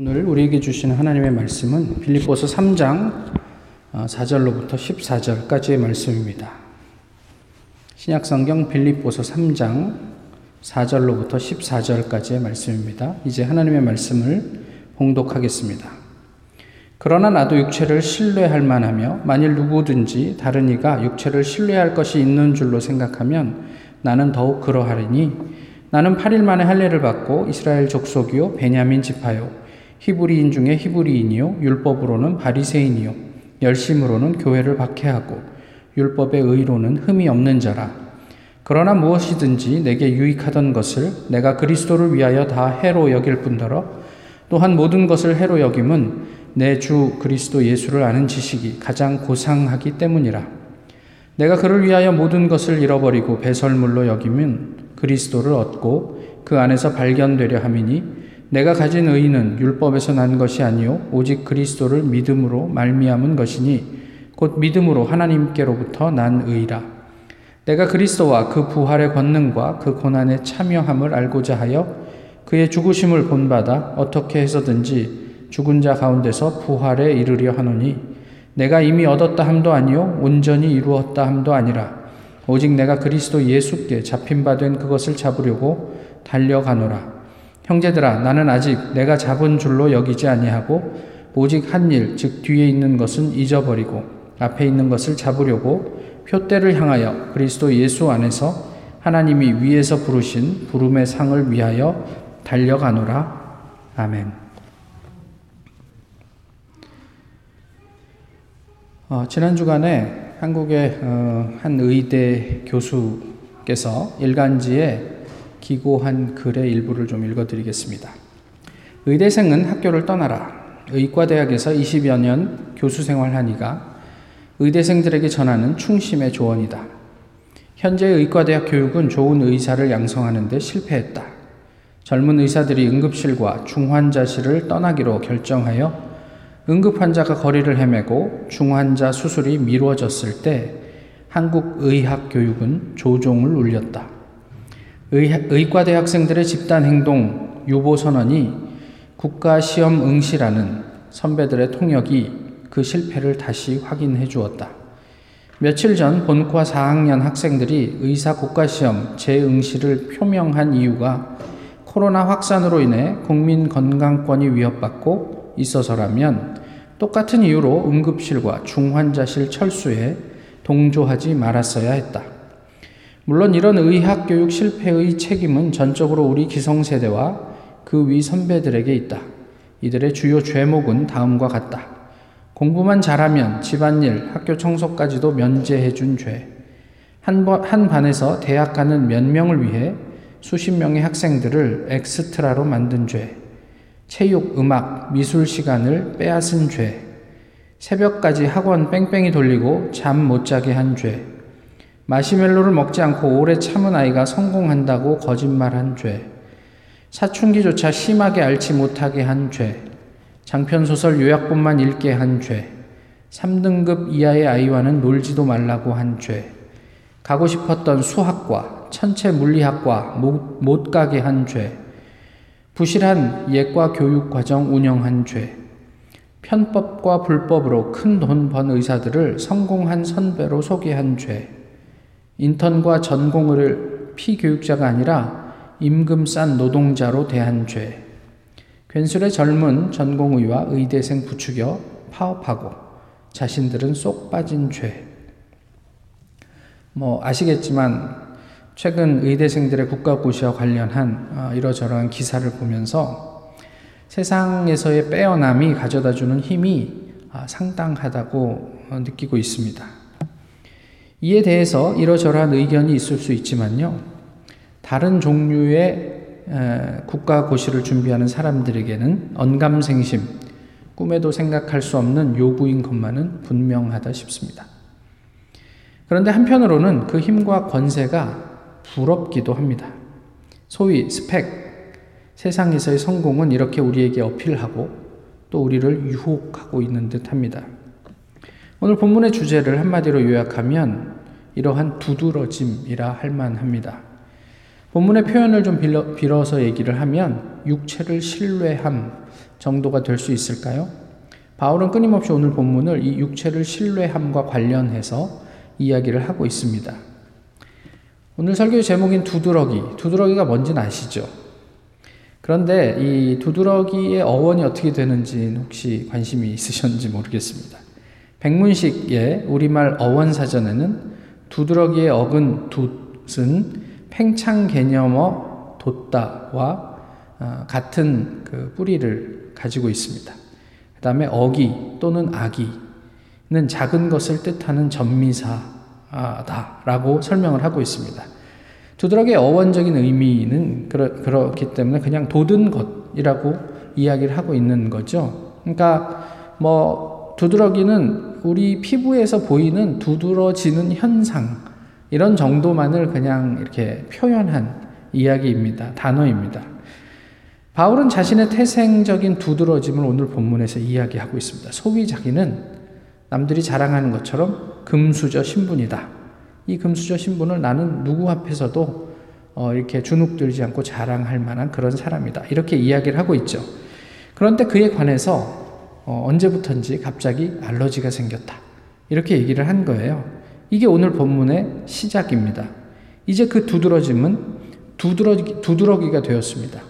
오늘 우리에게 주시는 하나님의 말씀은 빌립보서 3장 4절로부터 14절까지의 말씀입니다. 신약성경 빌립보서 3장 4절로부터 14절까지의 말씀입니다. 이제 하나님의 말씀을 봉독하겠습니다. 그러나 나도 육체를 신뢰할 만하며 만일 누구든지 다른 이가 육체를 신뢰할 것이 있는 줄로 생각하면 나는 더욱 그러하리니 나는 8일 만에 할례를 받고 이스라엘 족속이요 베냐민 지파요 히브리인 중에 히브리인이요 율법으로는 바리새인이요 열심으로는 교회를 박해하고 율법의 의로는 흠이 없는 자라. 그러나 무엇이든지 내게 유익하던 것을 내가 그리스도를 위하여 다 해로 여길 뿐더러 또한 모든 것을 해로 여김은 내 주 그리스도 예수를 아는 지식이 가장 고상하기 때문이라. 내가 그를 위하여 모든 것을 잃어버리고 배설물로 여기면 그리스도를 얻고 그 안에서 발견되려 함이니 내가 가진 의는 율법에서 난 것이 아니요 오직 그리스도를 믿음으로 말미암은 것이니 곧 믿음으로 하나님께로부터 난 의라. 내가 그리스도와 그 부활의 권능과 그 고난에 참여함을 알고자 하여 그의 죽으심을 본받아 어떻게 해서든지 죽은 자 가운데서 부활에 이르려 하노니 내가 이미 얻었다 함도 아니요 온전히 이루었다 함도 아니라 오직 내가 그리스도 예수께 잡힌 바 된 그것을 잡으려고 달려가노라 형제들아 나는 아직 내가 잡은 줄로 여기지 아니하고 오직 한 일 즉 뒤에 있는 것은 잊어버리고 앞에 있는 것을 잡으려고 표대를 향하여 그리스도 예수 안에서 하나님이 위에서 부르신 부름의 상을 위하여 달려가노라 아멘. 어, 지난 주간에 한국의 어, 한 의대 교수께서 일간지에 기고한 글의 일부를 좀 읽어드리겠습니다. 의대생은 학교를 떠나라. 의과대학에서 20여 년 교수 생활한 이가 의대생들에게 전하는 충심의 조언이다. 현재 의과대학 교육은 좋은 의사를 양성하는데 실패했다. 젊은 의사들이 응급실과 중환자실을 떠나기로 결정하여 응급환자가 거리를 헤매고 중환자 수술이 미뤄졌을 때 한국 의학 교육은 조종을 울렸다. 의, 과대 학생들의 집단 행동 유보 선언이 국가 시험 응시라는 선배들의 통역이 그 실패를 다시 확인해 주었다. 며칠 전 본과 4학년 학생들이 의사 국가시험 재응시를 표명한 이유가 코로나 확산으로 인해 국민 건강권이 위협받고 있어서라면 똑같은 이유로 응급실과 중환자실 철수에 동조하지 말았어야 했다. 물론 이런 의학 교육 실패의 책임은 전적으로 우리 기성세대와 그 위 선배들에게 있다. 이들의 주요 죄목은 다음과 같다. 공부만 잘하면 집안일, 학교 청소까지도 면제해 준 죄. 한, 번, 한 반에서 대학 가는 몇 명을 위해 수십 명의 학생들을 엑스트라로 만든 죄. 체육, 음악, 미술 시간을 빼앗은 죄. 새벽까지 학원 뺑뺑이 돌리고 잠 못 자게 한 죄. 마시멜로를 먹지 않고 오래 참은 아이가 성공한다고 거짓말한 죄, 사춘기조차 심하게 앓지 못하게 한 죄, 장편소설 요약본만 읽게 한 죄, 3등급 이하의 아이와는 놀지도 말라고 한 죄, 가고 싶었던 수학과 천체 물리학과 못, 못 가게 한 죄, 부실한 예과 교육 과정 운영한 죄, 편법과 불법으로 큰 돈 번 의사들을 성공한 선배로 소개한 죄, 인턴과 전공을 피교육자가 아니라 임금 싼 노동자로 대한 죄. 괜술의 젊은 전공의와 의대생 부추겨 파업하고 자신들은 쏙 빠진 죄. 뭐 아시겠지만 최근 의대생들의 국가고시와 관련한 어, 이러저러한 기사를 보면서 세상에서의 빼어남이 가져다 주는 힘이 아, 상당하다고 어, 느끼고 있습니다. 이에 대해서 이러저러한 의견이 있을 수 있지만요. 다른 종류의 국가 고시를 준비하는 사람들에게는 언감생심, 꿈에도 생각할 수 없는 요구인 것만은 분명하다 싶습니다. 그런데 한편으로는 그 힘과 권세가 부럽기도 합니다. 소위 스펙, 세상에서의 성공은 이렇게 우리에게 어필하고 또 우리를 유혹하고 있는 듯 합니다. 오늘 본문의 주제를 한마디로 요약하면 이러한 두드러짐이라 할 만합니다. 본문의 표현을 좀 빌어, 빌어 서 얘기를 하면 육체를 신뢰함, 정도가 될 수 있을까요? 바울은 끊임없이 오늘 본문을 이 육체를 신뢰함과 관련해서 이야기를 하고 있습니다. 오늘 설교 제목인 두드러기. 두드러기가 뭔지는 아시죠? 그런데 이 두드러기의 어원이 어떻게 되는지 혹시 관심이 있으셨는지 모르겠습니다. 백문식의 우리말 어원 사전에는 두드러기의 어근 돛은 팽창 개념어 돋다와 어, 같은 그 뿌리를 가지고 있습니다. 그 다음에 어기 또는 아기는 작은 것을 뜻하는 전미사다라고 설명을 하고 있습니다. 두드러기의 어원적인 의미는 그러, 그렇기 때문에 그냥 돋은 것이라고 이야기를 하고 있는 거죠. 그러니까 뭐 두드러기는 우리 피부에서 보이는 두드러지는 현상 이런 정도만을 그냥 이렇게 표현한 이야기입니다. 단어입니다. 바울은 자신의 태생적인 두드러짐을 오늘 본문에서 이야기하고 있습니다. 소위 자기는 남들이 자랑하는 것처럼 금수저 신분이다. 이 금수저 신분을 나는 누구 앞에서도 어, 이렇게 주눅들지 않고 자랑할 만한 그런 사람이다. 이렇게 이야기를 하고 있죠. 그런데 그에 관해서 어, 언제부턴지 갑자기 알러지가 생겼다. 이렇게 얘기를 한 거예요. 이게 오늘 본문의 시작입니다. 이제 그 두드러짐은 두드러기, 두드러기가 되었습니다.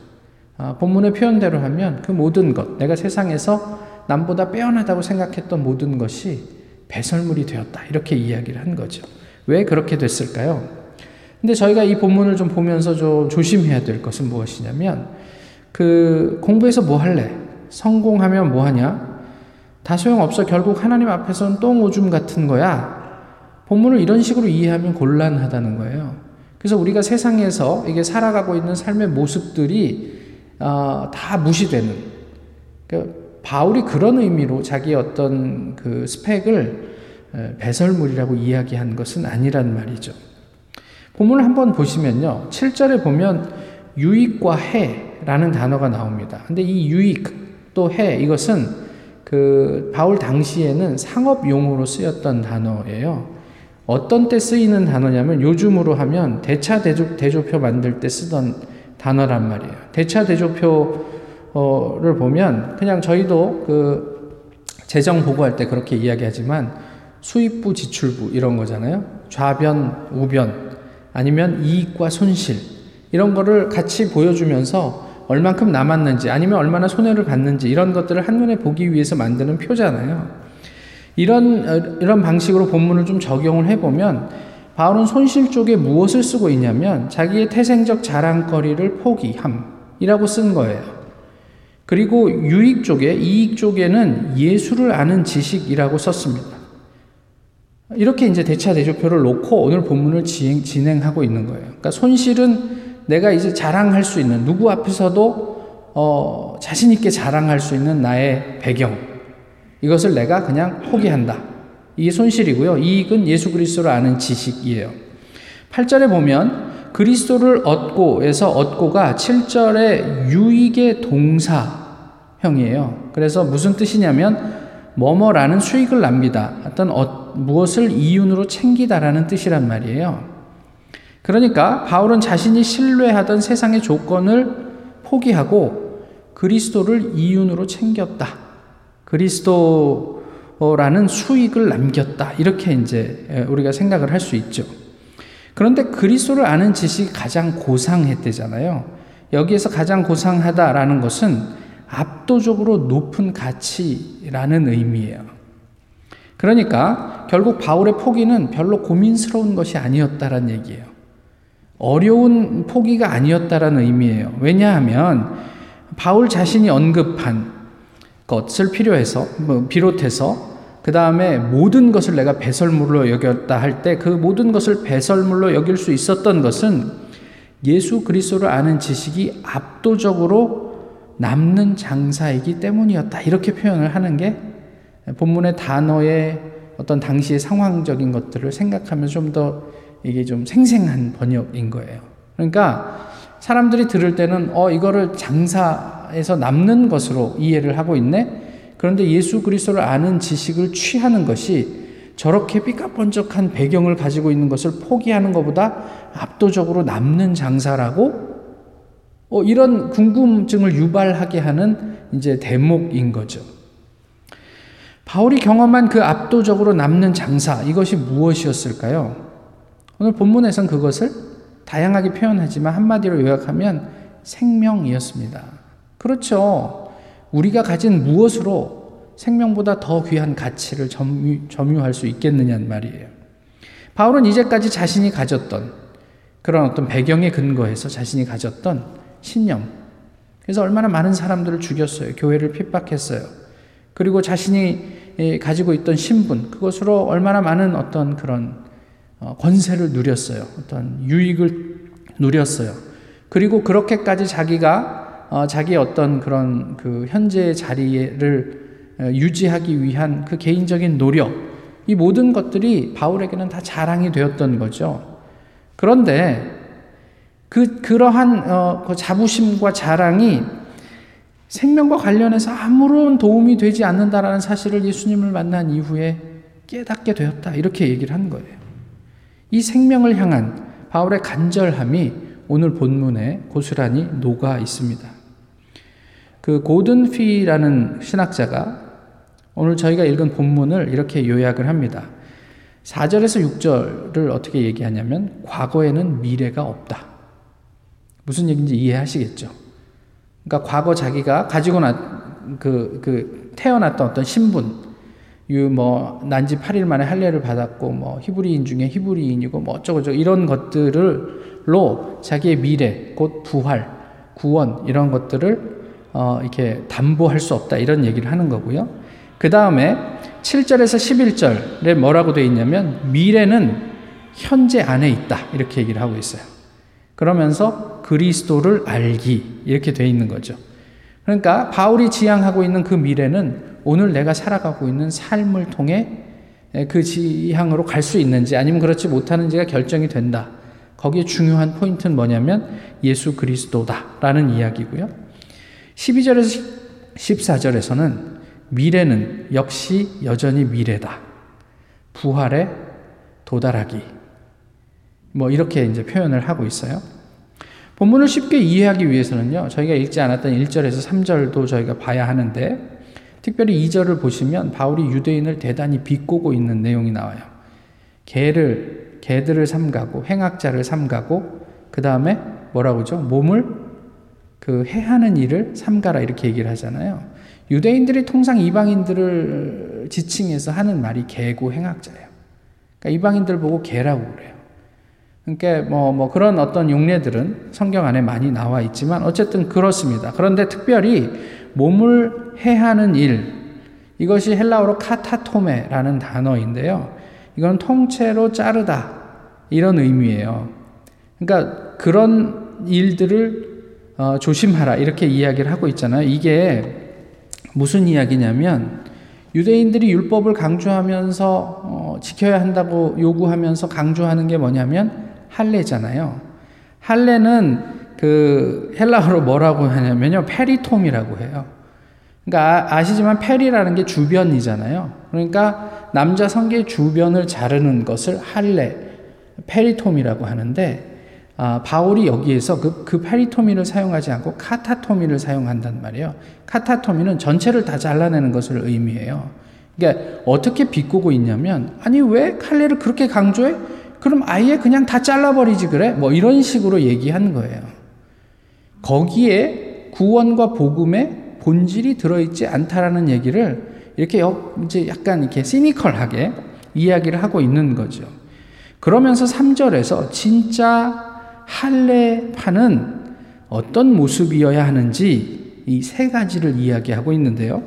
아, 본문의 표현대로 하면 그 모든 것, 내가 세상에서 남보다 빼어나다고 생각했던 모든 것이 배설물이 되었다. 이렇게 이야기를 한 거죠. 왜 그렇게 됐을까요? 근데 저희가 이 본문을 좀 보면서 좀 조심해야 될 것은 무엇이냐면 그 공부해서 뭐 할래? 성공하면 뭐 하냐? 다 소용없어. 결국 하나님 앞에서는 똥 오줌 같은 거야. 본문을 이런 식으로 이해하면 곤란하다는 거예요. 그래서 우리가 세상에서 이게 살아가고 있는 삶의 모습들이 어, 다 무시되는. 그러니까 바울이 그런 의미로 자기 어떤 그 스펙을 배설물이라고 이야기한 것은 아니란 말이죠. 본문을 한번 보시면요. 7절에 보면 유익과 해라는 단어가 나옵니다. 근데 이 유익 또 해 이것은 그 바울 당시에는 상업 용어로 쓰였던 단어예요. 어떤 때 쓰이는 단어냐면 요즘으로 하면 대차 대조, 대조표 만들 때 쓰던 단어란 말이에요. 대차 대조표를 보면 그냥 저희도 그 재정 보고할 때 그렇게 이야기하지만 수입부, 지출부 이런 거잖아요. 좌변, 우변, 아니면 이익과 손실 이런 거를 같이 보여주면서 얼만큼 남았는지 아니면 얼마나 손해를 봤는지 이런 것들을 한눈에 보기 위해서 만드는 표잖아요. 이런 어, 이런 방식으로 본문을 좀 적용을 해 보면 바울은 손실 쪽에 무엇을 쓰고 있냐면 자기의 태생적 자랑거리를 포기함이라고 쓴 거예요. 그리고 유익 쪽에 이익 쪽에는 예수를 아는 지식이라고 썼습니다. 이렇게 이제 대차 대조표를 놓고 오늘 본문을 진행, 하고 있는 거예요. 그러니까 손실은 내가 이제 자랑할 수 있는 누구 앞에서도 어, 자신 있게 자랑할 수 있는 나의 배경 이것을 내가 그냥 포기한다. 이게 손실이고요. 이익은 예수 그리스도를 아는 지식이에요. 8절에 보면 그리스도를 얻고에서 얻고가 7절에 유익의 동사형이에요. 그래서 무슨 뜻이냐면 뭐뭐라는 수익을 납니다. 어떤 어, 무엇을 이윤으로 챙기다라는 뜻이란 말이에요. 그러니까 바울은 자신이 신뢰하던 세상의 조건을 포기하고 그리스도를 이윤으로 챙겼다. 그리스도라는 수익을 남겼다. 이렇게 이제 우리가 생각을 할 수 있죠. 그런데 그리스도를 아는 지식이 가장 고상했대잖아요. 여기에서 가장 고상하다라는 것은 압도적으로 높은 가치라는 의미예요. 그러니까 결국 바울의 포기는 별로 고민스러운 것이 아니었다라는 얘기예요. 어려운 포기가 아니었다라는 의미예요. 왜냐하면 바울 자신이 언급한 것을 필요해서 뭐 비롯해서 그 다음에 모든 것을 내가 배설물로 여겼다 할 때 그 모든 것을 배설물로 여길 수 있었던 것은 예수 그리스도를 아는 지식이 압도적으로 남는 장사이기 때문이었다. 이렇게 표현을 하는 게 본문의 단어의 어떤 당시의 상황적인 것들을 생각하면 좀더 이게 좀 생생한 번역인 거예요. 그러니까 사람들이 들을 때는 어 이거를 장사에서 남는 것으로 이해를 하고 있네. 그런데 예수 그리스도를 아는 지식을 취하는 것이 저렇게 삐까번쩍한 배경을 가지고 있는 것을 포기하는 것보다 압도적으로 남는 장사라고 어, 이런 궁금증을 유발하게 하는 이제 대목인 거죠. 바울이 경험한 그 압도적으로 남는 장사, 이것이 무엇이었을까요? 오늘 본문에선 그것을 다양하게 표현하지만 한마디로 요약하면 생명이었습니다. 그렇죠. 우리가 가진 무엇으로 생명보다 더 귀한 가치를 점유, 점유 할 수 있겠느냐는 말이에요. 바울은 이제까지 자신이 가졌던 그런 어떤 배경에 근거해서 자신이 가졌던 신념. 그래서 얼마나 많은 사람들을 죽였어요. 교회를 핍박했어요. 그리고 자신이 예, 가지고 있던 신분, 그것으로 얼마나 많은 어떤 그런 어, 권세를 누렸어요. 어떤 유익을 누렸어요. 그리고 그렇게까지 자기가 어, 자기 어떤 그런 그 현재의 자리를 어, 유지하기 위한 그 개인적인 노력, 이 모든 것들이 바울에게는 다 자랑이 되었던 거죠. 그런데 그 그러한 어, 그 자부심과 자랑이 생명과 관련해서 아무런 도움이 되지 않는다라는 사실을 예수님을 만난 이후에 깨닫게 되었다. 이렇게 얘기를 한 거예요. 이 생명을 향한 바울의 간절함이 오늘 본문에 고스란히 녹아 있습니다. 그 고든 피라는 신학자가 오늘 저희가 읽은 본문을 이렇게 요약을 합니다. 4절에서 6절을 어떻게 얘기하냐면 과거에는 미래가 없다. 무슨 얘기인지 이해하시겠죠? 그러니까 과거 자기가 가지고 나 그 그 태어났던 어떤 신분 유뭐 난지 8일 만에 할례를 받았고 뭐 히브리인 중에 히브리인이고 뭐 어쩌고 저쩌고 이런 것들을로 자기의 미래 곧 부활 구원 이런 것들을 어 이렇게 담보할 수 없다 이런 얘기를 하는 거고요. 그 다음에 7절에서 11절에 뭐라고 되어 있냐면 미래는 현재 안에 있다 이렇게 얘기를 하고 있어요. 그러면서 그리스도를 알기 이렇게 돼 있는 거죠. 그러니까 바울이 지향하고 있는 그 미래는 오늘 내가 살아가고 있는 삶을 통해 그 지향으로 갈 수 있는지 아니면 그렇지 못하는지가 결정이 된다. 거기에 중요한 포인트는 뭐냐면 예수 그리스도다라는 이야기고요. 12절에서 14절에서는 미래는 역시 여전히 미래다. 부활에 도달하기. 뭐 이렇게 이제 표현을 하고 있어요. 본문을 쉽게 이해하기 위해서는요, 저희가 읽지 않았던 1절에서 3절도 저희가 봐야 하는데, 특별히 2절을 보시면 바울이 유대인을 대단히 비꼬고 있는 내용이 나와요. 개를, 개들을 삼가고, 행악자를 삼가고, 그 다음에 뭐라고 죠 몸을 그 해하는 일을 삼가라 이렇게 얘기를 하잖아요. 유대인들이 통상 이방인들을 지칭해서 하는 말이 개고 행악자예요. 그러니까 이방인들 보고 개라고 그래요. 그러니까 뭐, 뭐 그런 어떤 용례들은 성경 안에 많이 나와 있지만 어쨌든 그렇습니다. 그런데 특별히 몸을 해하는 일, 이것이 헬라어로 카타토메라는 단어인데요. 이건 통째로 자르다. 이런 의미예요. 그러니까 그런 일들을 어, 조심하라. 이렇게 이야기를 하고 있잖아요. 이게 무슨 이야기냐면 유대인들이 율법을 강조하면서 어, 지켜야 한다고 요구하면서 강조하는 게 뭐냐면 할례잖아요. 할례는 그 헬라어로 뭐라고 하냐면요. 페리톰이라고 해요. 그러니까 아, 시지만 페리라는 게 주변이잖아요. 그러니까 남자 성계 주변을 자르는 것을 할례, 페리톰이라고 하는데 아, 바울이 여기에서 그, 그 페리토미를 사용하지 않고 카타토미를 사용한단 말이에요. 카타토미는 전체를 다 잘라내는 것을 의미해요. 그러니까 어떻게 비꼬고 있냐면 아니 왜 칼레를 그렇게 강조해? 그럼 아예 그냥 다 잘라버리지 그래? 뭐 이런 식으로 얘기한 거예요. 거기에 구원과 복음의 본질이 들어있지 않다라는 얘기를 이렇게 이제 약간 이렇게 시니컬하게 이야기를 하고 있는 거죠. 그러면서 3절에서 진짜 할례파는 어떤 모습이어야 하는지 이 세 가지를 이야기하고 있는데요.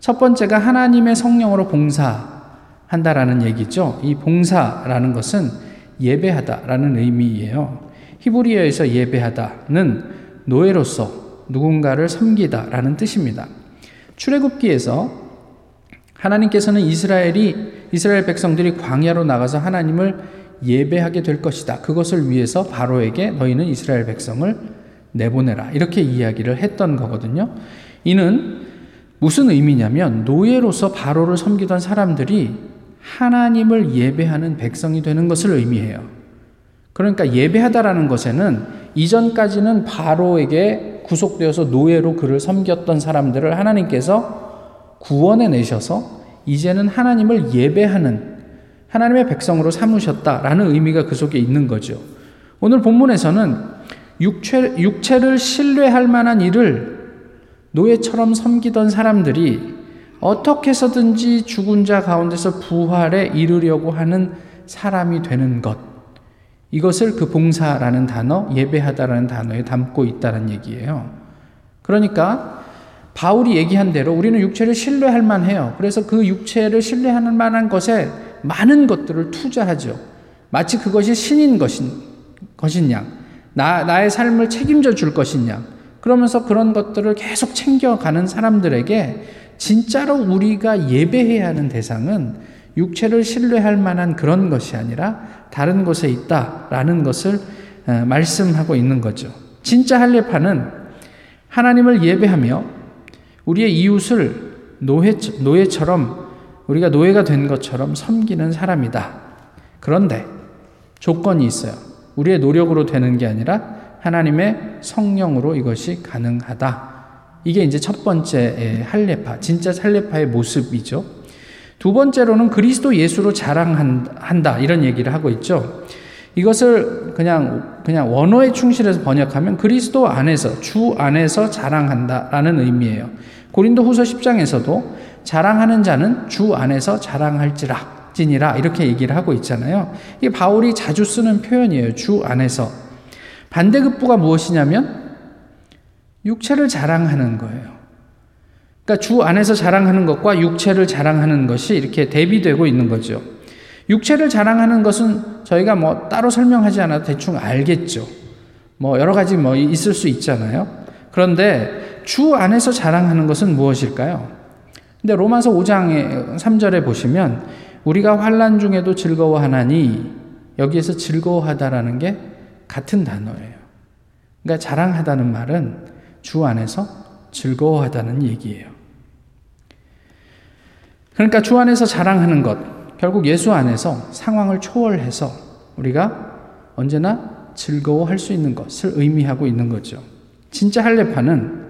첫 번째가 하나님의 성령으로 봉사, 한다라는 얘기죠. 이 봉사라는 것은 예배하다라는 의미예요. 히브리어에서 예배하다는 노예로서 누군가를 섬기다라는 뜻입니다. 출애굽기에서 하나님께서는 이스라엘이 이스라엘 백성들이 광야로 나가서 하나님을 예배하게 될 것이다. 그것을 위해서 바로에게 너희는 이스라엘 백성을 내보내라. 이렇게 이야기를 했던 거거든요. 이는 무슨 의미냐면 노예로서 바로를 섬기던 사람들이 하나님을 예배하는 백성이 되는 것을 의미해요. 그러니까 예배하다라는 것에는 이전까지는 바로에게 구속되어서 노예로 그를 섬겼던 사람들을 하나님께서 구원해 내셔서 이제는 하나님을 예배하는 하나님의 백성으로 삼으셨다라는 의미가 그 속에 있는 거죠. 오늘 본문에서는 육체, 육체를 신뢰할 만한 일을 노예처럼 섬기던 사람들이 어떻게 해서든지 죽은 자 가운데서 부활에 이르려고 하는 사람이 되는 것. 이것을 그 봉사라는 단어, 예배하다라는 단어에 담고 있다는 얘기예요. 그러니까 바울이 얘기한 대로 우리는 육체를 신뢰할 만해요. 그래서 그 육체를 신뢰하는 만한 것에 많은 것들을 투자하죠. 마치 그것이 신인 것인, 양, 나, 나의 삶을 책임져 줄 양. 그러면서 그런 것들을 계속 챙겨가는 사람들에게 진짜로 우리가 예배해야 하는 대상은 육체를 신뢰할 만한 그런 것이 아니라 다른 곳에 있다라는 것을 어, 말씀하고 있는 거죠. 진짜 할례파는 하나님을 예배하며 우리의 이웃을 노예, 노예처럼 우리가 노예가 된 것처럼 섬기는 사람이다. 그런데 조건이 있어요. 우리의 노력으로 되는 게 아니라 하나님의 성령으로 이것이 가능하다. 이게 이제 첫 번째 할례파, 진짜 할례파의 모습이죠. 두 번째로는 그리스도 예수로 자랑한다 이런 얘기를 하고 있죠. 이것을 그냥 그냥 원어에 충실해서 번역하면 그리스도 안에서 주 안에서 자랑한다 라는 의미예요. 고린도 후서 10장에서도 자랑하는 자는 주 안에서 자랑할지라 지니라 이렇게 얘기를 하고 있잖아요. 이 바울이 자주 쓰는 표현이에요. 주 안에서 반대급부가 무엇이냐면 육체를 자랑하는 거예요. 그러니까 주 안에서 자랑하는 것과 육체를 자랑하는 것이 이렇게 대비되고 있는 거죠. 육체를 자랑하는 것은 저희가 뭐 따로 설명하지 않아도 대충 알겠죠. 뭐 여러 가지 뭐 있을 수 있잖아요. 그런데 주 안에서 자랑하는 것은 무엇일까요? 근데 로마서 5장 3절에 보시면 우리가 환란 중에도 즐거워하나니 여기에서 즐거워하다라는 게 같은 단어예요. 그러니까 자랑하다는 말은 주 안에서 즐거워하다는 얘기예요. 그러니까 주 안에서 자랑하는 것, 결국 예수 안에서 상황을 초월해서 우리가 언제나 즐거워할 수 있는 것을 의미하고 있는 거죠. 진짜 할례파는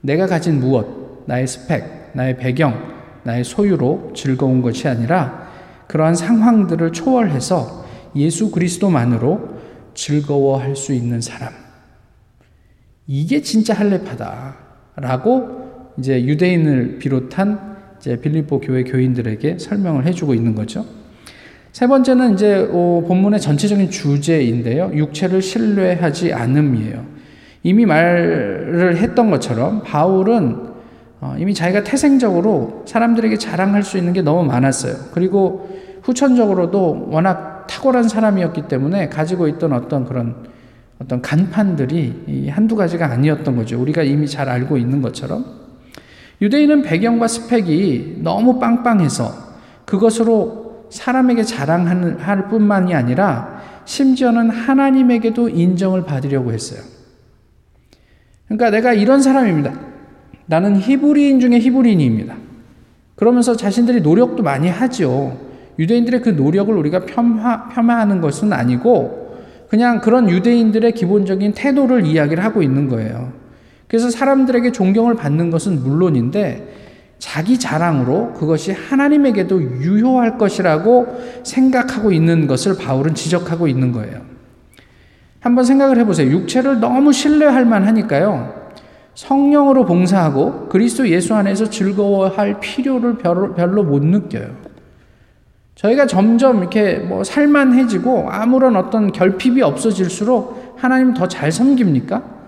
내가 가진 무엇, 나의 스펙, 나의 배경, 나의 소유로 즐거운 것이 아니라 그러한 상황들을 초월해서 예수 그리스도만으로 즐거워할 수 있는 사람. 이게 진짜 할례파다라고 이제 유대인을 비롯한 이제 빌립보 교회 교인들에게 설명을 해주고 있는 거죠. 세 번째는 이제 본문의 전체적인 주제인데요. 육체를 신뢰하지 않음이에요. 이미 말을 했던 것처럼 바울은 어, 이미 자기가 태생적으로 사람들에게 자랑할 수 있는 게 너무 많았어요. 그리고 후천적으로도 워낙 탁월한 사람이었기 때문에 가지고 있던 어떤 그런 어떤 간판들이 한두 가지가 아니었던 거죠. 우리가 이미 잘 알고 있는 것처럼. 유대인은 배경과 스펙이 너무 빵빵해서 그것으로 사람에게 자랑할 뿐만이 아니라 심지어는 하나님에게도 인정을 받으려고 했어요. 그러니까 내가 이런 사람입니다. 나는 히브리인 중에 히브리인입니다. 그러면서 자신들이 노력도 많이 하죠. 유대인들의 그 노력을 우리가 폄하, 폄하하는 것은 아니고 그냥 그런 유대인들의 기본적인 태도를 이야기를 하고 있는 거예요. 그래서 사람들에게 존경을 받는 것은 물론인데 자기 자랑으로 그것이 하나님에게도 유효할 것이라고 생각하고 있는 것을 바울은 지적하고 있는 거예요. 한번 생각을 해보세요. 육체를 너무 신뢰할 만하니까요. 성령으로 봉사하고 그리스도 예수 안에서 즐거워할 필요를 별로, 별로 못 느껴요. 저희가 점점 이렇게 뭐 살만해지고 아무런 어떤 결핍이 없어질수록 하나님 더 잘 섬깁니까?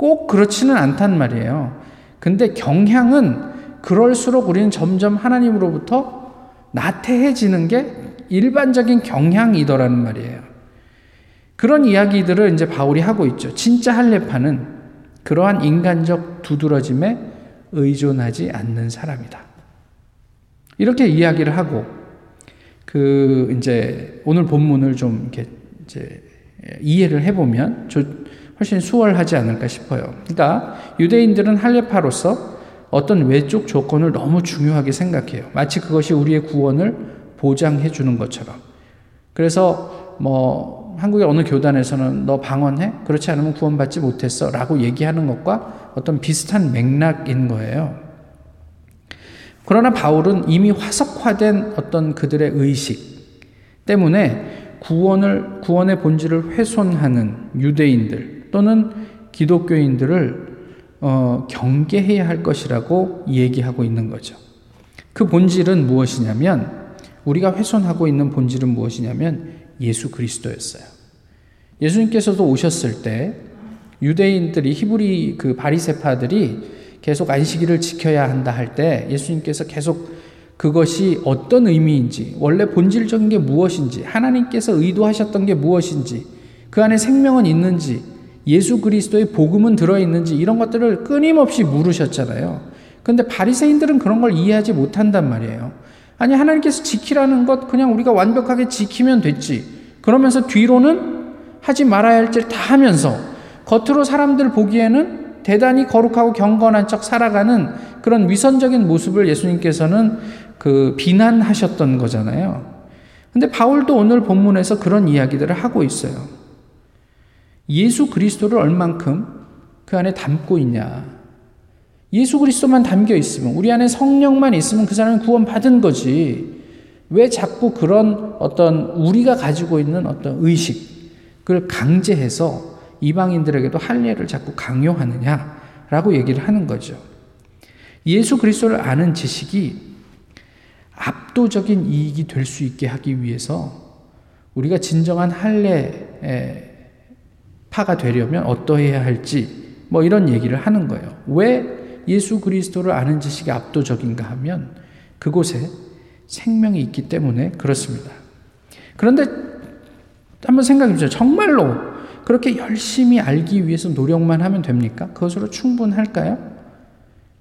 꼭 그렇지는 않단 말이에요. 근데 경향은 그럴수록 우리는 점점 하나님으로부터 나태해지는 게 일반적인 경향이더라는 말이에요. 그런 이야기들을 이제 바울이 하고 있죠. 진짜 할례파는 그러한 인간적 두드러짐에 의존하지 않는 사람이다. 이렇게 이야기를 하고 그 이제 오늘 본문을 좀 이렇게 이제 이해를 해보면 훨씬 수월하지 않을까 싶어요. 그러니까 유대인들은 할례파로서 어떤 외적 조건을 너무 중요하게 생각해요. 마치 그것이 우리의 구원을 보장해 주는 것처럼. 그래서 뭐 한국의 어느 교단에서는 너 방언해? 그렇지 않으면 구원받지 못했어. 라고 얘기하는 것과 어떤 비슷한 맥락인 거예요. 그러나 바울은 이미 화석화된 어떤 그들의 의식 때문에 구원을, 구원의 본질을 훼손하는 유대인들 또는 기독교인들을 어, 경계해야 할 것이라고 얘기하고 있는 거죠. 그 본질은 무엇이냐면 우리가 훼손하고 있는 본질은 무엇이냐면 예수 그리스도였어요. 예수님께서도 오셨을 때 유대인들이 히브리 그 바리세파들이 계속 안식일을 지켜야 한다 할 때 예수님께서 계속 그것이 어떤 의미인지 원래 본질적인 게 무엇인지 하나님께서 의도하셨던 게 무엇인지 그 안에 생명은 있는지 예수 그리스도의 복음은 들어 있는지 이런 것들을 끊임없이 물으셨잖아요. 근데 바리새인들은 그런 걸 이해하지 못한단 말이에요. 아니 하나님께서 지키라는 것 그냥 우리가 완벽하게 지키면 됐지. 그러면서 뒤로는 하지 말아야 할일다 하면서 겉으로 사람들 보기에는 대단히 거룩하고 경건한 척 살아가는 그런 위선적인 모습을 예수님께서는 그 비난하셨던 거잖아요. 근데 바울도 오늘 본문에서 그런 이야기들을 하고 있어요. 예수 그리스도를 얼만큼 그 안에 담고 있냐. 예수 그리스도만 담겨 있으면 우리 안에 성령만 있으면 그 사람은 구원 받은 거지. 왜 자꾸 그런 어떤 우리가 가지고 있는 어떤 의식을 강제해서 이방인들에게도 할례를 자꾸 강요하느냐라고 얘기를 하는 거죠. 예수 그리스도를 아는 지식이 압도적인 이익이 될 수 있게 하기 위해서 우리가 진정한 할례 파가 되려면 어떠해야 할지 뭐 이런 얘기를 하는 거예요. 왜 예수 그리스도를 아는 지식이 압도적인가 하면 그곳에 생명이 있기 때문에 그렇습니다. 그런데 한번 생각해 보세요. 정말로 그렇게 열심히 알기 위해서 노력만 하면 됩니까? 그것으로 충분할까요?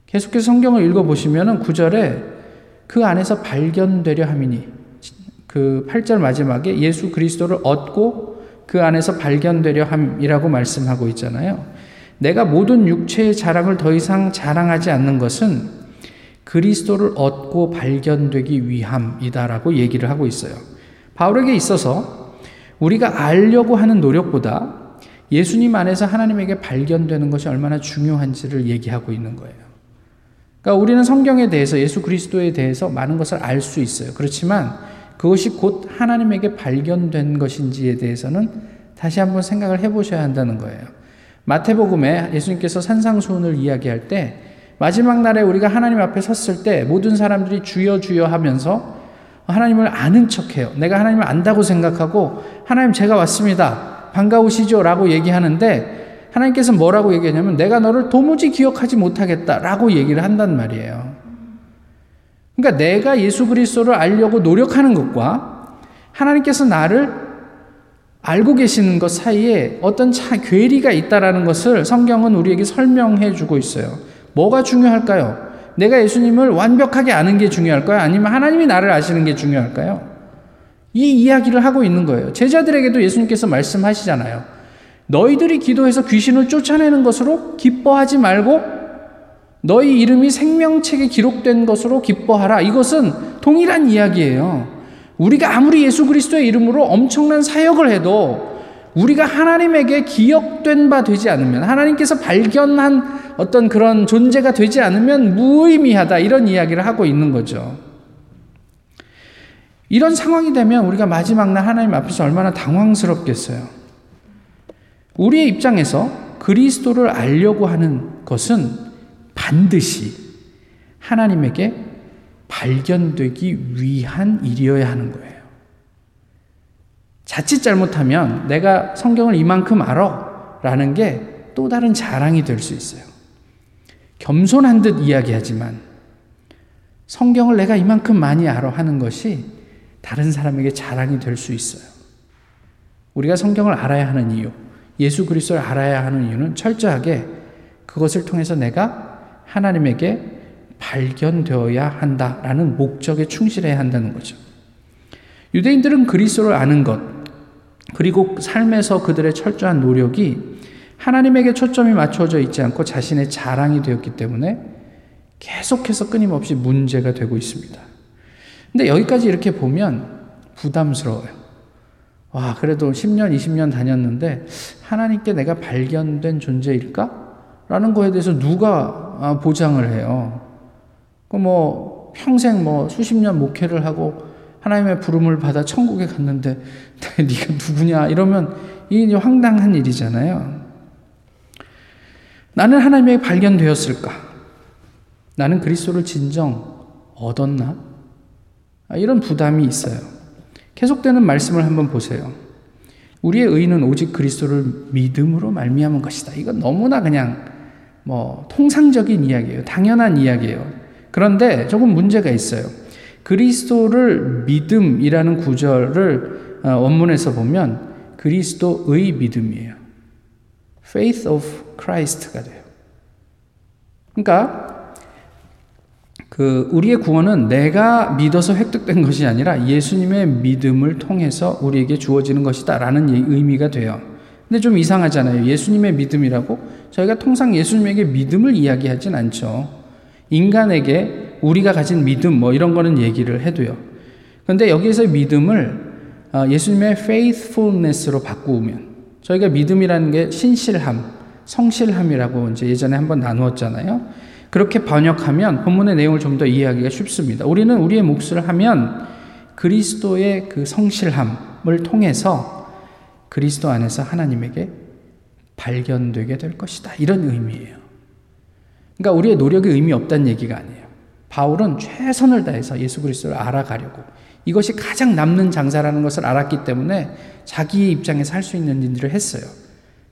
계속해서 성경을 읽어 보시면 9절에 그 안에서 발견되려 함이니 그 8절 마지막에 예수 그리스도를 얻고 그 안에서 발견되려 함이라고 말씀하고 있잖아요. 내가 모든 육체의 자랑을 더 이상 자랑하지 않는 것은 그리스도를 얻고 발견되기 위함이다라고 얘기를 하고 있어요. 바울에게 있어서 우리가 알려고 하는 노력보다 예수님 안에서 하나님에게 발견되는 것이 얼마나 중요한지를 얘기하고 있는 거예요. 그러니까 우리는 성경에 대해서 예수 그리스도에 대해서 많은 것을 알 수 있어요. 그렇지만 그것이 곧 하나님에게 발견된 것인지에 대해서는 다시 한번 생각을 해보셔야 한다는 거예요. 마태복음에 예수님께서 산상수훈을 이야기할 때 마지막 날에 우리가 하나님 앞에 섰을 때 모든 사람들이 주여 주여 하면서 하나님을 아는 척해요. 내가 하나님을 안다고 생각하고 하나님 제가 왔습니다. 반가우시죠? 라고 얘기하는데 하나님께서 뭐라고 얘기하냐면 내가 너를 도무지 기억하지 못하겠다 라고 얘기를 한단 말이에요. 그러니까 내가 예수 그리스도를 알려고 노력하는 것과 하나님께서 나를 알고 계시는 것 사이에 어떤 차, 괴리가 있다라는 것을 성경은 우리에게 설명해 주고 있어요. 뭐가 중요할까요? 내가 예수님을 완벽하게 아는 게 중요할까요? 아니면 하나님이 나를 아시는 게 중요할까요? 이 이야기를 하고 있는 거예요. 제자들에게도 예수님께서 말씀하시잖아요. 너희들이 기도해서 귀신을 쫓아내는 것으로 기뻐하지 말고 너희 이름이 생명책에 기록된 것으로 기뻐하라. 이것은 동일한 이야기예요. 우리가 아무리 예수 그리스도의 이름으로 엄청난 사역을 해도 우리가 하나님에게 기억된 바 되지 않으면 하나님께서 발견한 어떤 그런 존재가 되지 않으면 무의미하다 이런 이야기를 하고 있는 거죠. 이런 상황이 되면 우리가 마지막 날 하나님 앞에서 얼마나 당황스럽겠어요. 우리의 입장에서 그리스도를 알려고 하는 것은 반드시 하나님에게 발견되기 위한 일이어야 하는 거예요. 자칫 잘못하면 내가 성경을 이만큼 알아 라는 게 또 다른 자랑이 될 수 있어요. 겸손한 듯 이야기하지만 성경을 내가 이만큼 많이 알아 하는 것이 다른 사람에게 자랑이 될 수 있어요. 우리가 성경을 알아야 하는 이유, 예수 그리스도를 알아야 하는 이유는 철저하게 그것을 통해서 내가 하나님에게 발견되어야 한다라는 목적에 충실해야 한다는 거죠. 유대인들은 그리스도를 아는 것, 그리고 삶에서 그들의 철저한 노력이 하나님에게 초점이 맞춰져 있지 않고 자신의 자랑이 되었기 때문에 계속해서 끊임없이 문제가 되고 있습니다. 근데 여기까지 이렇게 보면 부담스러워요. 와, 그래도 10년, 20년 다녔는데 하나님께 내가 발견된 존재일까? 라는 거에 대해서 누가 아, 보장을 해요? 그뭐 평생 뭐 수십 년 목회를 하고 하나님의 부름을 받아 천국에 갔는데 네가 누구냐 이러면 이게 황당한 일이잖아요. 나는 하나님에게 발견되었을까? 나는 그리스도를 진정 얻었나? 아, 이런 부담이 있어요. 계속되는 말씀을 한번 보세요. 우리의 의는 오직 그리스도를 믿음으로 말미암은 것이다. 이건 너무나 그냥 뭐 통상적인 이야기예요. 당연한 이야기예요. 그런데 조금 문제가 있어요. 그리스도를 믿음이라는 구절을 어, 원문에서 보면 그리스도의 믿음이에요. faith of Christ가 돼요. 그러니까 그 우리의 구원은 내가 믿어서 획득된 것이 아니라 예수님의 믿음을 통해서 우리에게 주어지는 것이다라는 의미가 돼요. 근데 좀 이상하잖아요. 예수님의 믿음이라고 저희가 통상 예수님에게 믿음을 이야기하진 않죠. 인간에게 우리가 가진 믿음 뭐 이런 거는 얘기를 해도요. 그런데 여기에서 믿음을 어, 예수님의 faithfulness로 바꾸면 저희가 믿음이라는 게 신실함, 성실함이라고 이제 예전에 한번 나누었잖아요. 그렇게 번역하면 본문의 내용을 좀 더 이해하기가 쉽습니다. 우리는 우리의 몫을 하면 그리스도의 그 성실함을 통해서 그리스도 안에서 하나님에게 발견되게 될 것이다. 이런 의미예요. 그러니까 우리의 노력이 의미 없다는 얘기가 아니에요. 바울은 최선을 다해서 예수 그리스도를 알아가려고 이것이 가장 남는 장사라는 것을 알았기 때문에 자기의 입장에서 할 수 있는 일들을 했어요.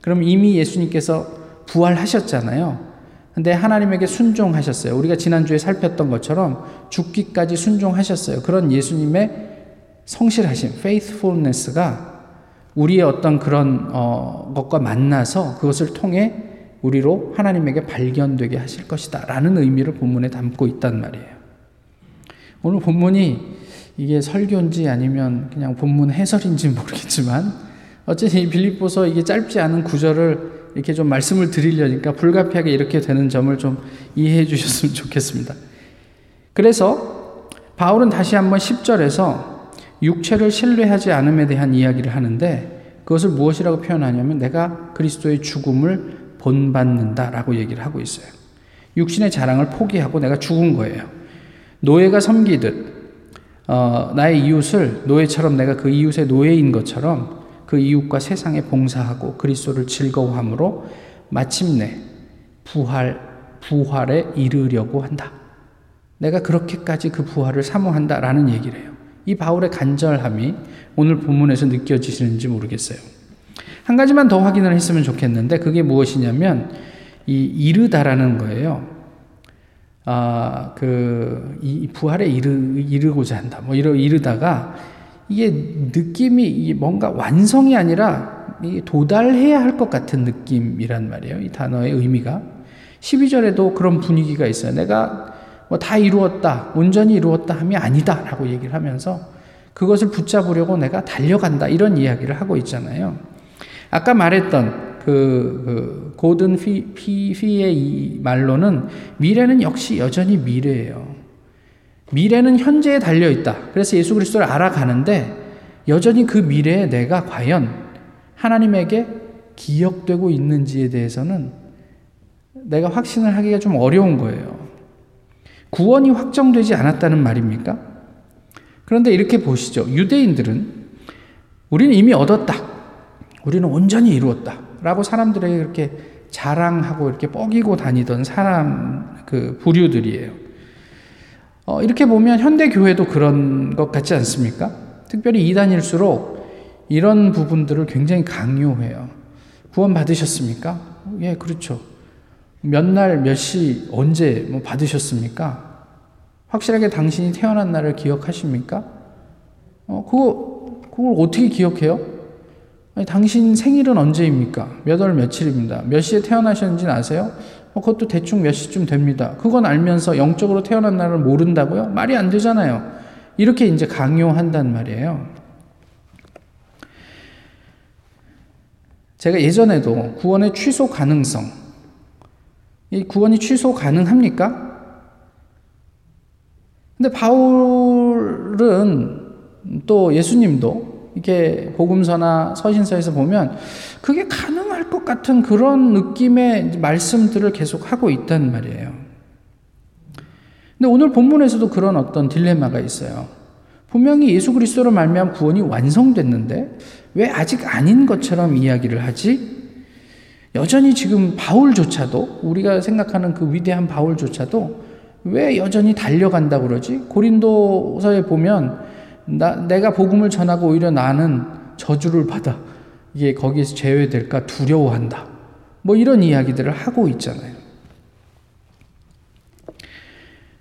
그럼 이미 예수님께서 부활하셨잖아요. 근데 하나님에게 순종하셨어요. 우리가 지난주에 살폈던 것처럼 죽기까지 순종하셨어요. 그런 예수님의 성실하심, faithfulness가 우리의 어떤 그런 어, 것과 만나서 그것을 통해 우리로 하나님에게 발견되게 하실 것이다. 라는 의미를 본문에 담고 있단 말이에요. 오늘 본문이 이게 설교인지 아니면 그냥 본문 해설인지 모르겠지만 어쨌든 이 빌립보서 이게 짧지 않은 구절을 이렇게 좀 말씀을 드리려니까 불가피하게 이렇게 되는 점을 좀 이해해 주셨으면 좋겠습니다. 그래서 바울은 다시 한번 10절에서 육체를 신뢰하지 않음에 대한 이야기를 하는데 그것을 무엇이라고 표현하냐면 내가 그리스도의 죽음을 본받는다라고 얘기를 하고 있어요. 육신의 자랑을 포기하고 내가 죽은 거예요. 노예가 섬기듯 어, 나의 이웃을 노예처럼 내가 그 이웃의 노예인 것처럼 그 이웃과 세상에 봉사하고 그리스도를 즐거워함으로 마침내 부활 부활에 이르려고 한다. 내가 그렇게까지 그 부활을 사모한다라는 얘기를 해요. 이 바울의 간절함이 오늘 본문에서 느껴지시는지 모르겠어요. 한 가지만 더 확인을 했으면 좋겠는데 그게 무엇이냐면 이 이르다라는 거예요. 아, 그, 이 부활에 이르, 이르고자 한다. 뭐, 이러, 이르다가 이게 느낌이 뭔가 완성이 아니라 도달해야 할 것 같은 느낌이란 말이에요. 이 단어의 의미가. 12절에도 그런 분위기가 있어요. 내가 뭐 다 이루었다, 온전히 이루었다 함이 아니다 라고 얘기를 하면서 그것을 붙잡으려고 내가 달려간다 이런 이야기를 하고 있잖아요. 아까 말했던 그, 그 고든 피, 피, 피의 이 말로는 미래는 역시 여전히 미래예요. 미래는 현재에 달려 있다. 그래서 예수 그리스도를 알아가는데 여전히 그 미래에 내가 과연 하나님에게 기억되고 있는지에 대해서는 내가 확신을 하기가 좀 어려운 거예요. 구원이 확정되지 않았다는 말입니까? 그런데 이렇게 보시죠. 유대인들은 우리는 이미 얻었다. 우리는 온전히 이루었다. 라고 사람들에게 그렇게 자랑하고 이렇게 뻐기고 다니던 사람 그 부류들이에요. 어, 이렇게 보면 현대 교회도 그런 것 같지 않습니까? 특별히 이단일수록 이런 부분들을 굉장히 강요해요. 구원 받으셨습니까? 예, 그렇죠. 몇 날, 몇 시, 언제 뭐 받으셨습니까? 확실하게 당신이 태어난 날을 기억하십니까? 어, 그거, 그걸 어떻게 기억해요? 아니, 당신 생일은 언제입니까? 몇 월 며칠입니다. 몇 시에 태어나셨는지는 아세요? 어, 그것도 대충 몇 시쯤 됩니다. 그건 알면서 영적으로 태어난 날을 모른다고요? 말이 안 되잖아요. 이렇게 이제 강요한단 말이에요. 제가 예전에도 구원의 취소 가능성, 이 구원이 취소 가능합니까? 근데 바울은 또 예수님도 이렇게 복음서나 서신서에서 보면 그게 가능할 것 같은 그런 느낌의 말씀들을 계속 하고 있단 말이에요. 근데 오늘 본문에서도 그런 어떤 딜레마가 있어요. 분명히 예수 그리스도로 말미암 구원이 완성됐는데 왜 아직 아닌 것처럼 이야기를 하지? 여전히 지금 바울조차도 우리가 생각하는 그 위대한 바울조차도 왜 여전히 달려간다 그러지? 고린도서에 보면 나, 내가 복음을 전하고 오히려 나는 저주를 받아 이게 거기에서 제외될까 두려워한다. 뭐 이런 이야기들을 하고 있잖아요.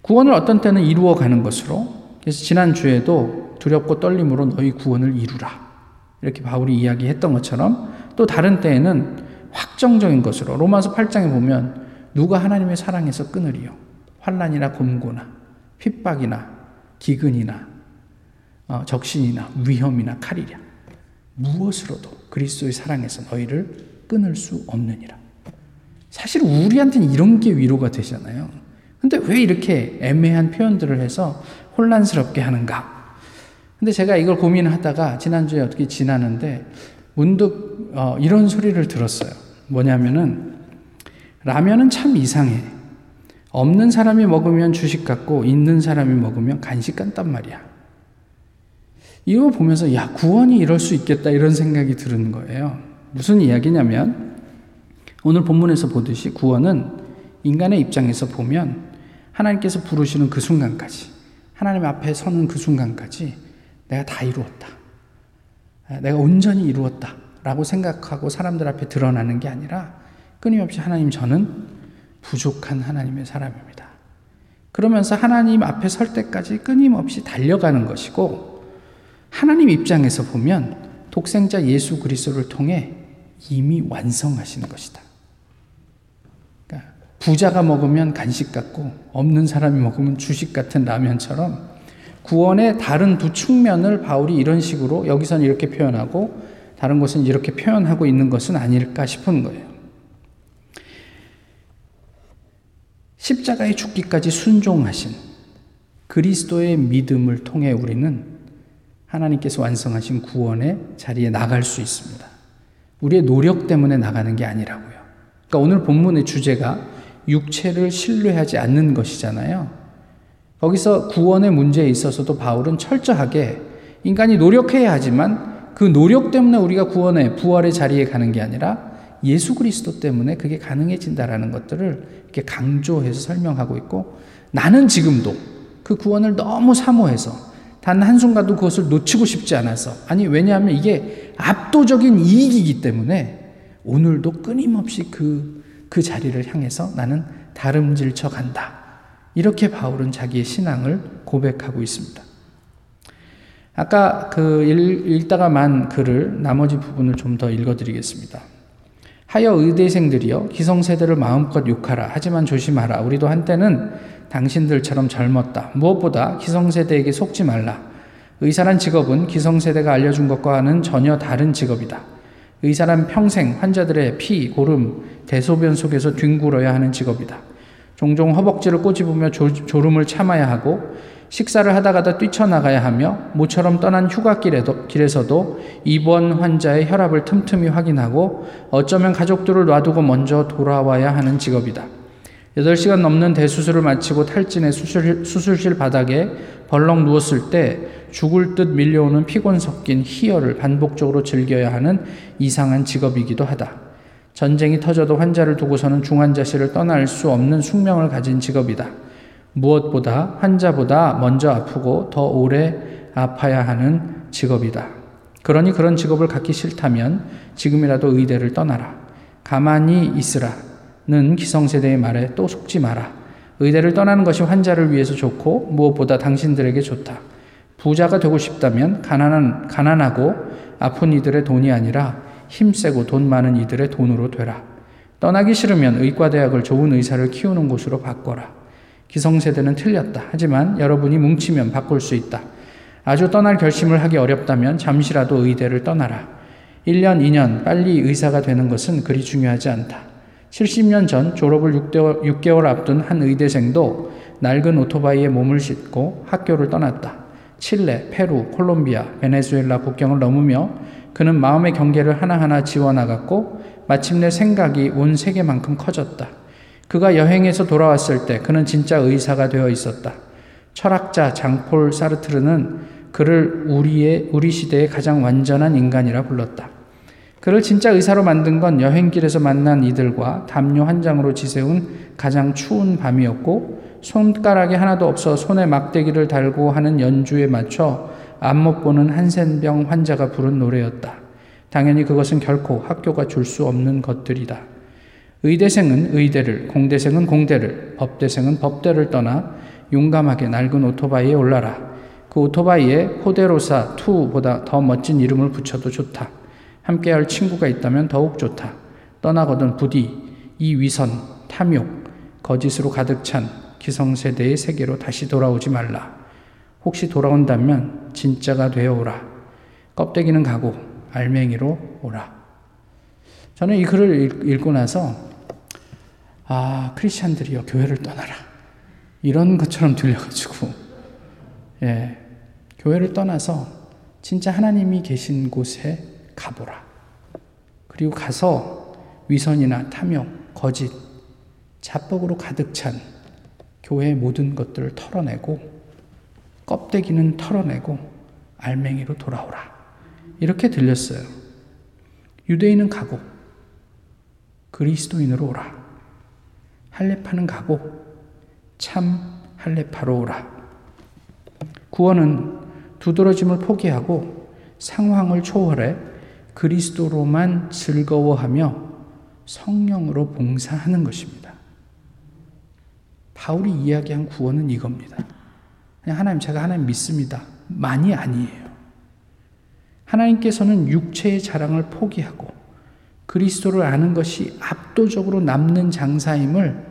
구원을 어떤 때는 이루어 가는 것으로 그래서 지난 주에도 두렵고 떨림으로 너희 구원을 이루라. 이렇게 바울이 이야기했던 것처럼 또 다른 때에는 확정적인 것으로 로마서 8장에 보면 누가 하나님의 사랑에서 끊으리요. 환란이나 곰고나 핍박이나 기근이나 어, 적신이나 위험이나 칼이랴. 무엇으로도 그리스도의 사랑에서 너희를 끊을 수 없느니라. 사실 우리한테는 이런 게 위로가 되잖아요. 근데 왜 이렇게 애매한 표현들을 해서 혼란스럽게 하는가? 근데 제가 이걸 고민하다가 지난주에 어떻게 지나는데 문득 어, 이런 소리를 들었어요. 뭐냐면은 라면은 참 이상해. 없는 사람이 먹으면 주식 같고 있는 사람이 먹으면 간식 같단 말이야. 이거 보면서 야 구원이 이럴 수 있겠다 이런 생각이 드는 거예요. 무슨 이야기냐면 오늘 본문에서 보듯이 구원은 인간의 입장에서 보면 하나님께서 부르시는 그 순간까지 하나님 앞에 서는 그 순간까지 내가 다 이루었다. 내가 온전히 이루었다. 라고 생각하고 사람들 앞에 드러나는 게 아니라 끊임없이 하나님 저는 부족한 하나님의 사람입니다. 그러면서 하나님 앞에 설 때까지 끊임없이 달려가는 것이고 하나님 입장에서 보면 독생자 예수 그리스도를 통해 이미 완성하시는 것이다. 그러니까 부자가 먹으면 간식 같고 없는 사람이 먹으면 주식 같은 라면처럼 구원의 다른 두 측면을 바울이 이런 식으로 여기서는 이렇게 표현하고 다른 곳은 이렇게 표현하고 있는 것은 아닐까 싶은 거예요. 십자가의 죽기까지 순종하신 그리스도의 믿음을 통해 우리는 하나님께서 완성하신 구원의 자리에 나갈 수 있습니다. 우리의 노력 때문에 나가는 게 아니라고요. 그러니까 오늘 본문의 주제가 육체를 신뢰하지 않는 것이잖아요. 거기서 구원의 문제에 있어서도 바울은 철저하게 인간이 노력해야 하지만 그 노력 때문에 우리가 구원의 부활의 자리에 가는 게 아니라 예수 그리스도 때문에 그게 가능해진다라는 것들을 이렇게 강조해서 설명하고 있고 나는 지금도 그 구원을 너무 사모해서 단 한순간도 그것을 놓치고 싶지 않아서 아니 왜냐하면 이게 압도적인 이익이기 때문에 오늘도 끊임없이 그, 그 자리를 향해서 나는 다름질쳐 간다. 이렇게 바울은 자기의 신앙을 고백하고 있습니다. 아까 그 읽, 다가만 글을 나머지 부분을 좀 더 읽어드리겠습니다. 하여 의대생들이여 기성세대를 마음껏 욕하라. 하지만 조심하라. 우리도 한때는 당신들처럼 젊었다. 무엇보다 기성세대에게 속지 말라. 의사란 직업은 기성세대가 알려준 것과는 전혀 다른 직업이다. 의사란 평생 환자들의 피, 고름, 대소변 속에서 뒹굴어야 하는 직업이다. 종종 허벅지를 꼬집으며 조, 졸음을 참아야 하고 식사를 하다가다 뛰쳐나가야 하며 모처럼 떠난 휴가길에도 길에서도 입원 환자의 혈압을 틈틈이 확인하고 어쩌면 가족들을 놔두고 먼저 돌아와야 하는 직업이다. 8시간 넘는 대수술을 마치고 탈진해 수술, 수술실 바닥에 벌렁 누웠을 때 죽을 듯 밀려오는 피곤 섞인 희열을 반복적으로 즐겨야 하는 이상한 직업이기도 하다. 전쟁이 터져도 환자를 두고서는 중환자실을 떠날 수 없는 숙명을 가진 직업이다. 무엇보다 환자보다 먼저 아프고 더 오래 아파야 하는 직업이다. 그러니 그런 직업을 갖기 싫다면 지금이라도 의대를 떠나라. 가만히 있으라는 기성세대의 말에 또 속지 마라. 의대를 떠나는 것이 환자를 위해서 좋고 무엇보다 당신들에게 좋다. 부자가 되고 싶다면 가난한, 가난하고 아픈 이들의 돈이 아니라 힘세고 돈 많은 이들의 돈으로 되라. 떠나기 싫으면 의과대학을 좋은 의사를 키우는 곳으로 바꿔라. 기성세대는 틀렸다. 하지만 여러분이 뭉치면 바꿀 수 있다. 아주 떠날 결심을 하기 어렵다면 잠시라도 의대를 떠나라. 1년, 2년 빨리 의사가 되는 것은 그리 중요하지 않다. 70년 전 졸업을 6개월, 6개월 앞둔 한 의대생도 낡은 오토바이에 몸을 싣고 학교를 떠났다. 칠레, 페루, 콜롬비아, 베네수엘라 국경을 넘으며 그는 마음의 경계를 하나하나 지워나갔고 마침내 생각이 온 세계만큼 커졌다. 그가 여행에서 돌아왔을 때 그는 진짜 의사가 되어 있었다. 철학자 장폴 사르트르는 그를 우리의 우리 시대의 가장 완전한 인간이라 불렀다. 그를 진짜 의사로 만든 건 여행길에서 만난 이들과 담요 한 장으로 지새운 가장 추운 밤이었고 손가락이 하나도 없어 손에 막대기를 달고 하는 연주에 맞춰 안못 보는 한센병 환자가 부른 노래였다. 당연히 그것은 결코 학교가 줄 수 없는 것들이다. 의대생은 의대를, 공대생은 공대를, 법대생은 법대를 떠나 용감하게 낡은 오토바이에 올라라. 그 오토바이에 호데로사 2보다 더 멋진 이름을 붙여도 좋다. 함께할 친구가 있다면 더욱 좋다. 떠나거든 부디 이 위선, 탐욕, 거짓으로 가득 찬 기성세대의 세계로 다시 돌아오지 말라. 혹시 돌아온다면 진짜가 되어 오라. 껍데기는 가고 알맹이로 오라. 저는 이 글을 읽고 나서 아 크리스천들이여 교회를 떠나라 이런 것처럼 들려가지고 예 교회를 떠나서 진짜 하나님이 계신 곳에 가보라. 그리고 가서 위선이나 탐욕, 거짓, 자뻑으로 가득 찬 교회의 모든 것들을 털어내고 껍데기는 털어내고 알맹이로 돌아오라. 이렇게 들렸어요. 유대인은 가고 그리스도인으로 오라. 할례파는 가고 참 할례파로 오라. 구원은 두드러짐을 포기하고 상황을 초월해 그리스도로만 즐거워하며 성령으로 봉사하는 것입니다. 바울이 이야기한 구원은 이겁니다. 그냥 하나님, 제가 하나님 믿습니다. 많이 아니에요. 하나님께서는 육체의 자랑을 포기하고 그리스도를 아는 것이 압도적으로 남는 장사임을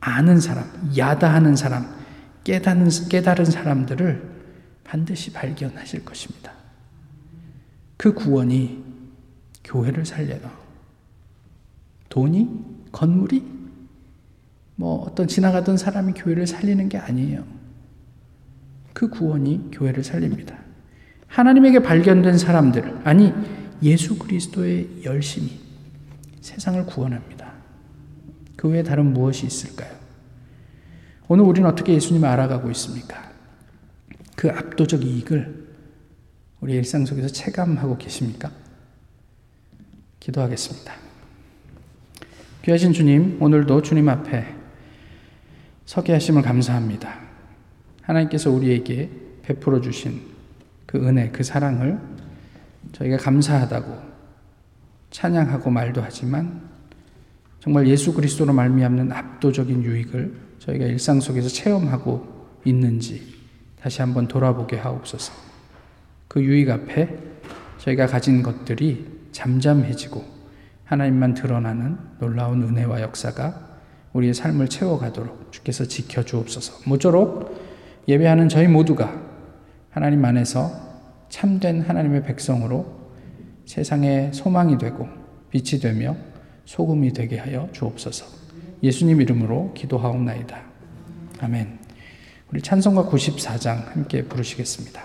아는 사람, 야다하는 사람, 깨닫는, 깨달은 사람들을 반드시 발견하실 것입니다. 그 구원이 교회를 살려요. 돈이? 건물이? 뭐 어떤 지나가던 사람이 교회를 살리는 게 아니에요. 그 구원이 교회를 살립니다. 하나님에게 발견된 사람들, 아니, 예수 그리스도의 열심이 세상을 구원합니다. 그 외에 다른 무엇이 있을까요? 오늘 우리는 어떻게 예수님을 알아가고 있습니까? 그 압도적 이익을 우리 일상 속에서 체감하고 계십니까? 기도하겠습니다. 귀하신 주님, 오늘도 주님 앞에 서게 하심을 감사합니다. 하나님께서 우리에게 베풀어 주신 그 은혜, 그 사랑을 저희가 감사하다고 찬양하고 말도 하지만 정말 예수 그리스도로 말미암는 압도적인 유익을 저희가 일상 속에서 체험하고 있는지 다시 한번 돌아보게 하옵소서. 그 유익 앞에 저희가 가진 것들이 잠잠해지고 하나님만 드러나는 놀라운 은혜와 역사가 우리의 삶을 채워가도록 주께서 지켜주옵소서. 모쪼록 예배하는 저희 모두가 하나님 안에서 참된 하나님의 백성으로 세상의 소망이 되고 빛이 되며 소금이 되게 하여 주옵소서. 예수님 이름으로 기도하옵나이다. 아멘. 우리 찬송가 94장 함께 부르시겠습니다.